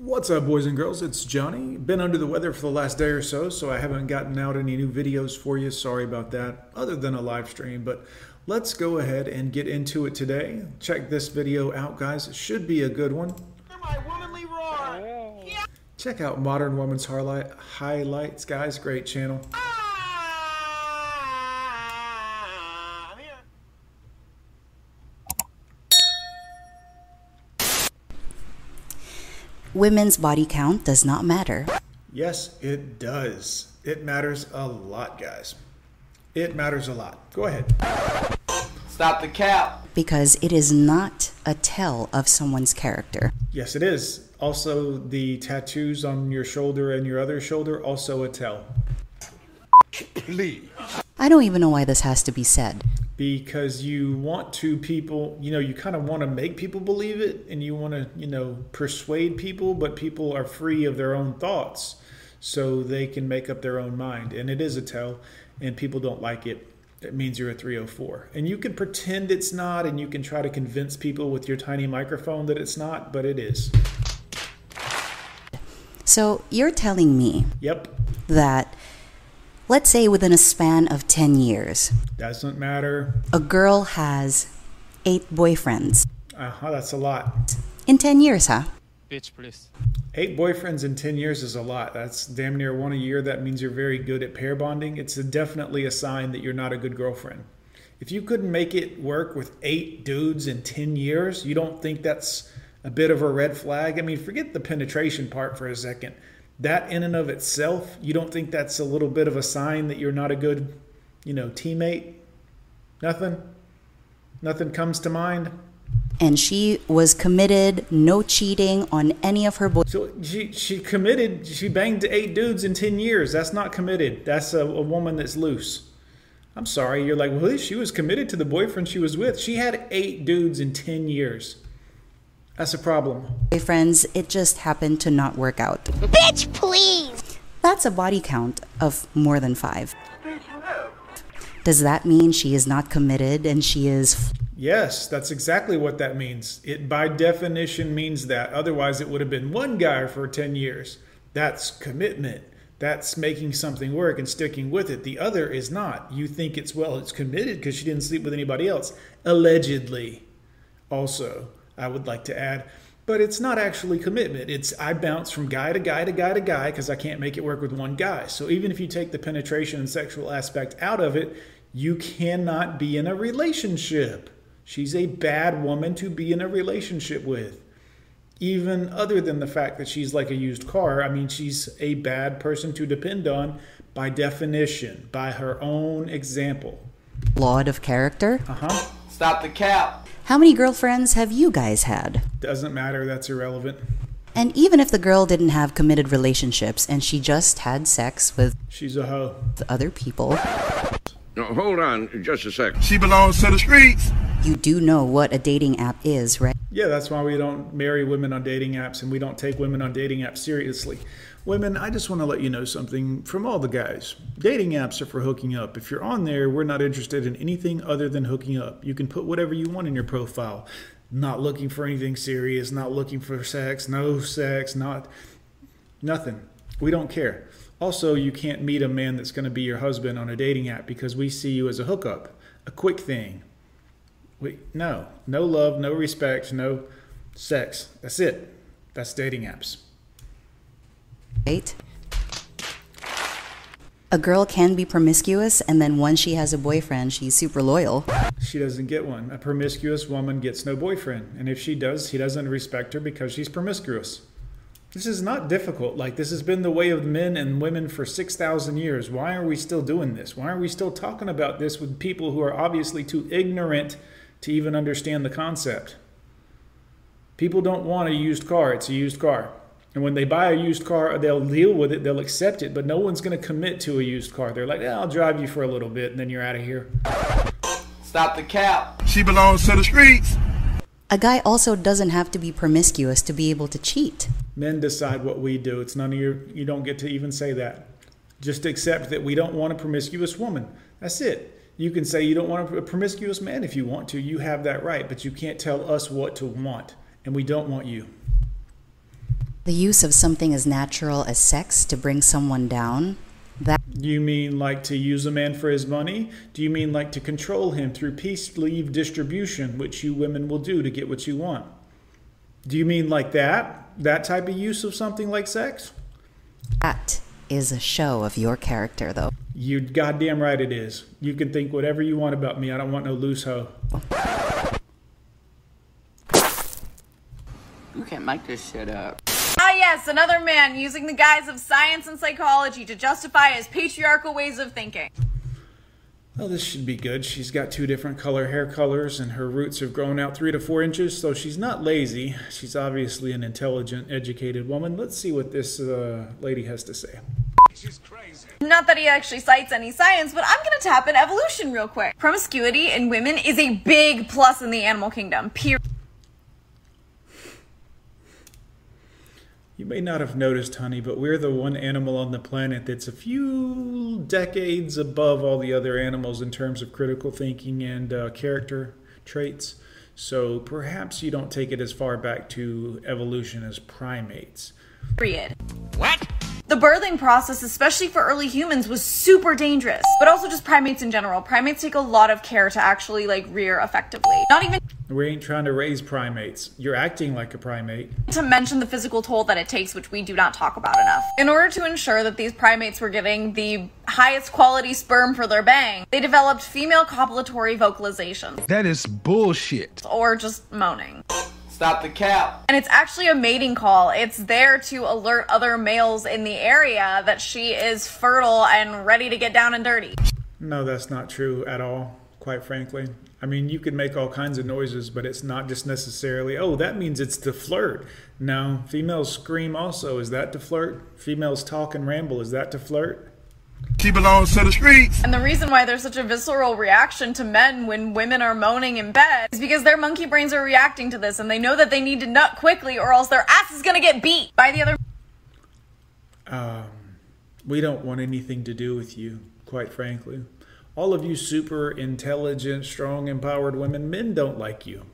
What's up, boys and girls? It's Johnny. Been under the weather for the last day or so, so I haven't gotten out any new videos for you. Sorry about that, other than a live stream. But let's go ahead and get into it today. Check this video out, guys. It should be a good one. my womanly roar. Yeah. Check out Modern Woman's Highlight Highlights, guys. Great channel. Women's body count does not matter. Yes, it does. It matters a lot, guys. It matters a lot. Go ahead. Stop the cap. because it is not a tell of someone's character. Yes, it is. Also, the tattoos on your shoulder and your other shoulder, also a tell. Please. I don't even know why this has to be said. Because you want to people you know you kind of want to make people believe it and you want to you know persuade people but people are free of their own thoughts so they can make up their own mind. And it is a tell and people don't like it. It means you're a 304 and you can pretend it's not and you can try to convince people with your tiny microphone that it's not but it is. So you're telling me yep. that, let's say within a span of 10 years, doesn't matter a girl has eight boyfriends. uh-huh that's a lot In 10 years, huh? Bitch, please. Eight boyfriends in 10 years is a lot. That's damn near one a year. That means you're very good at pair bonding. It's a, definitely a sign that you're not a good girlfriend. If you couldn't make it work with eight dudes in 10 years, you don't think that's a bit of a red flag? I mean, forget the penetration part for a second. That in and of itself, you don't think that's a little bit of a sign that you're not a good, you know, teammate? Nothing? Nothing comes to mind? And she was committed, no cheating on any of her boys. So she she committed. She banged eight dudes in ten years. That's not committed. That's a, a woman that's loose. I'm sorry. You're like, well, she was committed to the boyfriend she was with. She had eight dudes in ten years. That's a problem. boyfriends. It just happened to not work out. Bitch, please. That's a body count of more than five. Does that mean she is not committed and she is Yes, that's exactly what that means. It by definition means that. Otherwise, it would have been one guy for ten years. That's commitment. That's making something work and sticking with it. The other is not. You think it's well, it's committed because she didn't sleep with anybody else. Allegedly. also i would like to add. But it's not actually commitment. It's i bounce from guy to guy to guy to guy because i can't make it work with one guy. So even if you take the penetration and sexual aspect out of it you cannot be in a relationship. She's a bad woman to be in a relationship with. Even other than the fact that she's like a used car i mean she's a bad person to depend on by definition by her own example. Flawed of character? uh-huh. Stop the cap. How many girlfriends have you guys had? doesn't matter that's irrelevant And even if the girl didn't have committed relationships and she just had sex with she's a hoe other people, No, hold on just a second. She belongs to the streets. you do know what a dating app is, right? Yeah, that's why we don't marry women on dating apps and we don't take women on dating apps seriously. Women, I just want to let you know something from all the guys. Dating apps are for hooking up. If you're on there, we're not interested in anything other than hooking up. You can put whatever you want in your profile. Not looking for anything serious, not looking for sex, no sex, not nothing. We don't care. Also, you can't meet a man that's going to be your husband on a dating app because we see you as a hookup, a quick thing. We, no, no love, no respect, no sex. That's it. That's dating apps. Right? A girl can be promiscuous and then once she has a boyfriend, she's super loyal. She doesn't get one. A promiscuous woman gets no boyfriend. And if she does, he doesn't respect her because she's promiscuous. This is not difficult. Like, this has been the way of men and women for 6,000 years. Why are we still doing this? Why are we still talking about this with people who are obviously too ignorant to even understand the concept? People don't want a used car, it's a used car. And when they buy a used car, they'll deal with it, they'll accept it, but no one's going to commit to a used car. They're like, yeah, I'll drive you for a little bit, and then you're out of here. Stop the cap. She belongs to the streets. A guy also doesn't have to be promiscuous to be able to cheat. Men decide what we do. It's none of your, you don't get to even say that. Just accept that we don't want a promiscuous woman. That's it. You can say you don't want a promiscuous man if you want to. You have that right, but you can't tell us what to want, and we don't want you. The use of something as natural as sex to bring someone down, that you mean like to use a man for his money? Do you mean like to control him through peace leave distribution, which you women will do to get what you want? Do you mean like that? That type of use of something like sex? that is a show of your character, though. You goddamn right it is. You can think whatever you want about me. I don't want no loose hoe. You can't make this shit up. Ah, yes, another man using the guise of science and psychology to justify his patriarchal ways of thinking. Oh, this should be good. She's got two different color hair colors, and her roots have grown out three to four inches, so she's not lazy. She's obviously an intelligent, educated woman. Let's see what this uh, lady has to say. Not that he actually cites any science, but I'm gonna tap in evolution real quick. Promiscuity in women is a big plus in the animal kingdom. Period. You may not have noticed, honey, but we're the one animal on the planet that's a few decades above all the other animals in terms of critical thinking and uh, character traits. So perhaps you don't take it as far back to evolution as primates. What? The birthing process, especially for early humans, was super dangerous. But also just primates in general. Primates take a lot of care to actually like rear effectively. Not even We ain't trying to raise primates. You're acting like a primate. to mention the physical toll that it takes, which we do not talk about enough. In order to ensure that these primates were getting the highest quality sperm for their bang, they developed female copulatory vocalizations, That is bullshit. or just moaning. Stop the cap. And it's actually a mating call. It's there to alert other males in the area that she is fertile and ready to get down and dirty. No, that's not true at all, quite frankly. I mean, you can make all kinds of noises, but it's not just necessarily, oh, that means it's to flirt. No, females scream also. Is that to flirt? Females talk and ramble. Is that to flirt? She belongs to the streets. And the reason why there's such a visceral reaction to men when women are moaning in bed is because their monkey brains are reacting to this and they know that they need to nut quickly or else their ass is gonna get beat by the other Um, We don't want anything to do with you, quite frankly. All of you super intelligent, strong, empowered women, men don't like you.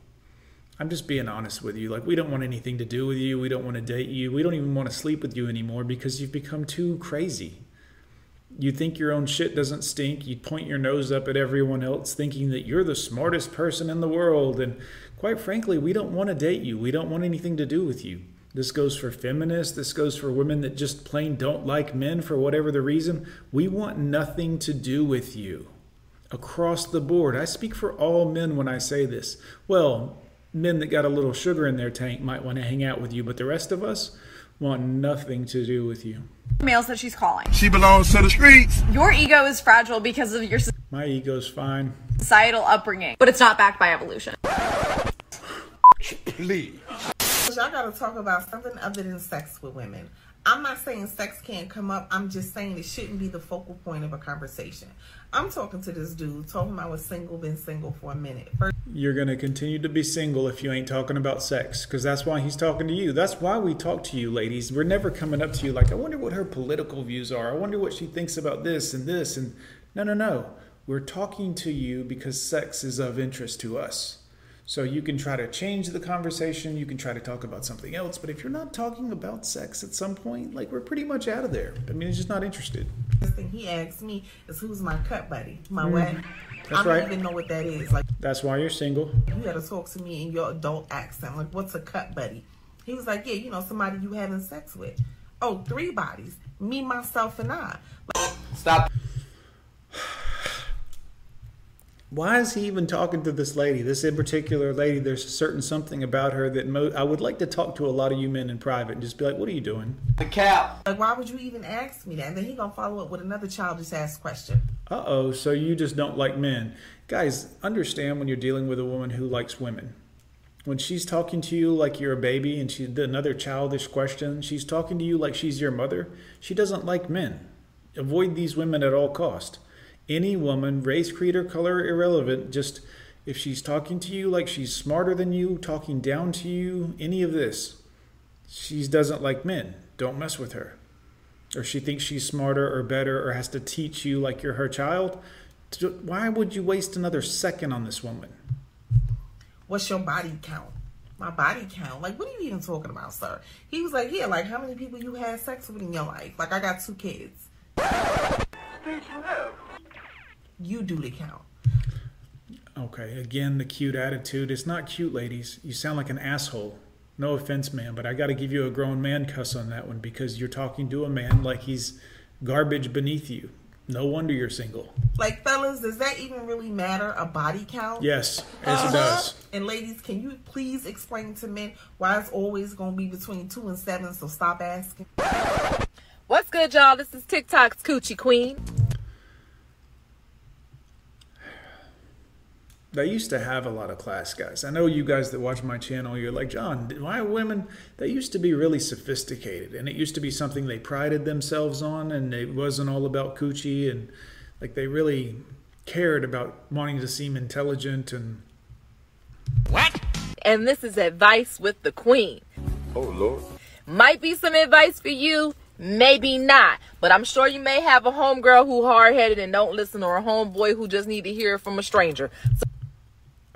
I'm just being honest with you. Like, we don't want anything to do with you. We don't want to date you. We don't even want to sleep with you anymore because you've become too crazy. You think your own shit doesn't stink. You point your nose up at everyone else, thinking that you're the smartest person in the world. And quite frankly, we don't want to date you. We don't want anything to do with you. This goes for feminists. This goes for women that just plain don't like men for whatever the reason. We want nothing to do with you. Across the board. I speak for all men when I say this. Well, men that got a little sugar in their tank might want to hang out with you, but the rest of us want nothing to do with you. males that she's calling. She belongs to the streets. Your ego is fragile because of your My ego's fine. societal upbringing, but it's not backed by evolution. Y'all gotta talk about something other than sex with women. I'm not saying sex can't come up. I'm just saying it shouldn't be the focal point of a conversation. I'm talking to this dude, told him I was single, been single for a minute. First, You're going to continue to be single if you ain't talking about sex, because that's why he's talking to you. That's why we talk to you, ladies. We're never coming up to you like, I wonder what her political views are. I wonder what she thinks about this and this. And no, no, no. We're talking to you because sex is of interest to us. So you can try to change the conversation. You can try to talk about something else. But if you're not talking about sex at some point, like we're pretty much out of there. I mean, he's just not interested. thing he asked me is who's my cut buddy, my mm-hmm. what? I don't right. even know what that is. Like That's why you're single. you gotta talk to me in your adult accent. Like what's a cut buddy? He was like, yeah, you know, somebody you having sex with. Oh, three bodies, me, myself, and I. Stop. Why is he even talking to this lady? This in particular lady, there's a certain something about her that mo- I would like to talk to a lot of you men in private and just be like, what are you doing? The cap. Like, why would you even ask me that? And then he gonna follow up with another childish ass question. Uh oh, so you just don't like men. Guys, understand when you're dealing with a woman who likes women. When she's talking to you like you're a baby and she's another childish question, she's talking to you like she's your mother. She doesn't like men. Avoid these women at all cost. Any woman, race, creed, or color irrelevant, just if she's talking to you like she's smarter than you, talking down to you, any of this, she doesn't like men. Don't mess with her or she thinks she's smarter or better or has to teach you like you're her child, why would you waste another second on this woman? What's your body count? My body count. Like, what are you even talking about, sir? He was like, yeah, like how many people you had sex with in your life? Like, I got two kids. You do the count. Okay, again, the cute attitude. It's not cute, ladies. You sound like an asshole. No offense, man, but I got to give you a grown man cuss on that one because you're talking to a man like he's garbage beneath you. No wonder you're single. Like, fellas, does that even really matter? A body count? Yes, yes, it uh-huh. does. And ladies, can you please explain to men why it's always going to be between two and seven? So stop asking. What's good, y'all? This is TikTok's Coochie Queen. They used to have a lot of class guys. I know you guys that watch my channel, you're like, John, why women? They used to be really sophisticated, and it used to be something they prided themselves on, and it wasn't all about coochie, and like they really cared about wanting to seem intelligent and. What? And this is advice with the Queen. Oh, Lord. Might be some advice for you, maybe not. But I'm sure you may have a homegirl who hard headed and don't listen, or a homeboy who just need to hear it from a stranger. So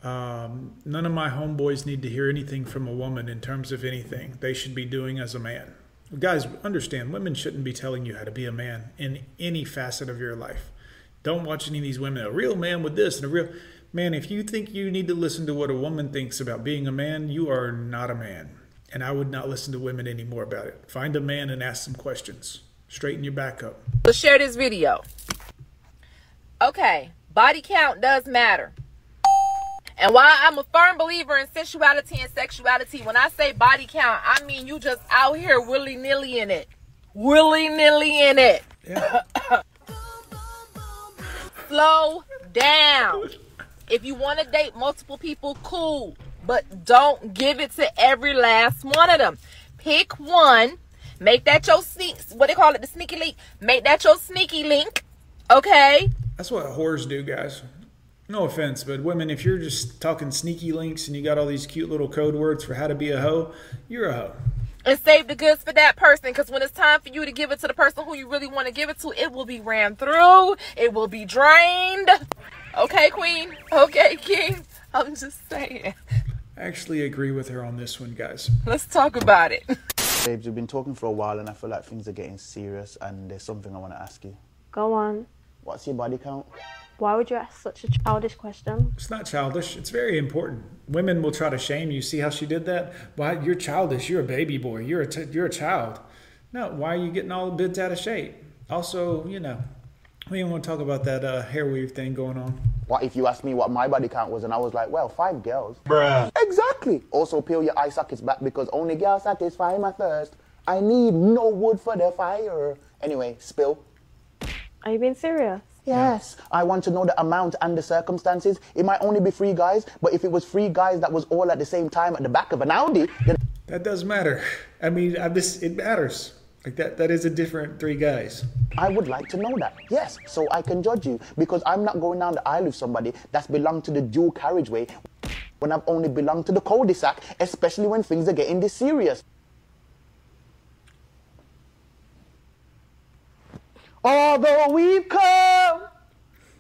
Um, none of my homeboys need to hear anything from a woman in terms of anything they should be doing as a man. Guys, understand, women shouldn't be telling you how to be a man in any facet of your life. Don't watch any of these women. A real man with this and a real man. If you think you need to listen to what a woman thinks about being a man, you are not a man. And I would not listen to women anymore about it. Find a man and ask some questions. Straighten your back up. Let's share this video. Okay, body count does matter. And while I'm a firm believer in sensuality and sexuality, when I say body count, I mean you just out here willy nilly in it. Willy nilly in it. Yeah. Slow down. If you want to date multiple people, cool. But don't give it to every last one of them. Pick one. Make that your sneak, what they call it, the sneaky link. Make that your sneaky link. Okay? That's what whores do, guys. No offense, but women, if you're just talking sneaky links and you got all these cute little code words for how to be a hoe, you're a hoe. and save the goods for that person because when it's time for you to give it to the person who you really want to give it to, it will be ran through, it will be drained. Okay, Queen. Okay, King. I'm just saying. I actually agree with her on this one, guys. Let's talk about it. Babes, we've been talking for a while and I feel like things are getting serious and there's something I want to ask you. Go on. What's your body count? Why would you ask such a childish question? It's not childish. It's very important. Women will try to shame you. See how she did that? Why you're childish? You're a baby boy. You're a t- you're a child. No, why are you getting all the bits out of shape? Also, you know, we don't want to talk about that uh, hair weave thing going on. What if you asked me what my body count was and I was like, well, five girls? Bruh. Exactly. Also, peel your eye sockets back because only girls satisfy my thirst. I need no wood for the fire. Anyway, spill. Are you being serious? Yes. I want to know the amount and the circumstances. It might only be three guys, but if it was three guys that was all at the same time at the back of an Audi, then That does matter. I mean, I, this it matters. Like that. That is a different three guys. I would like to know that. Yes, so I can judge you because I'm not going down the aisle with somebody that's belonged to the dual carriageway when I've only belonged to the cul-de-sac, especially when things are getting this serious. Although we've come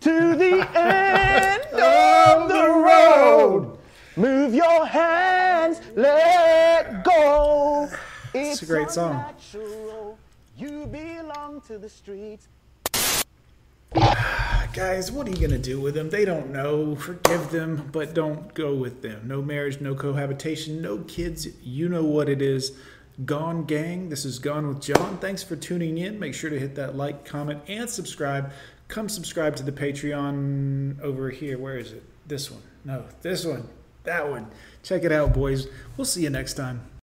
to the end of the road, move your hands, let go. It's a great song. unnatural. You belong to the streets. Guys, what are you going to do with them? They don't know. Forgive them, but don't go with them. No marriage, no cohabitation, no kids. You know what it is. Gone Gang. This is Gone with John. Thanks for tuning in. Make sure to hit that like, comment, and subscribe. Come subscribe to the Patreon over here. Where is it? This one. No, this one. That one. Check it out, boys. We'll see you next time.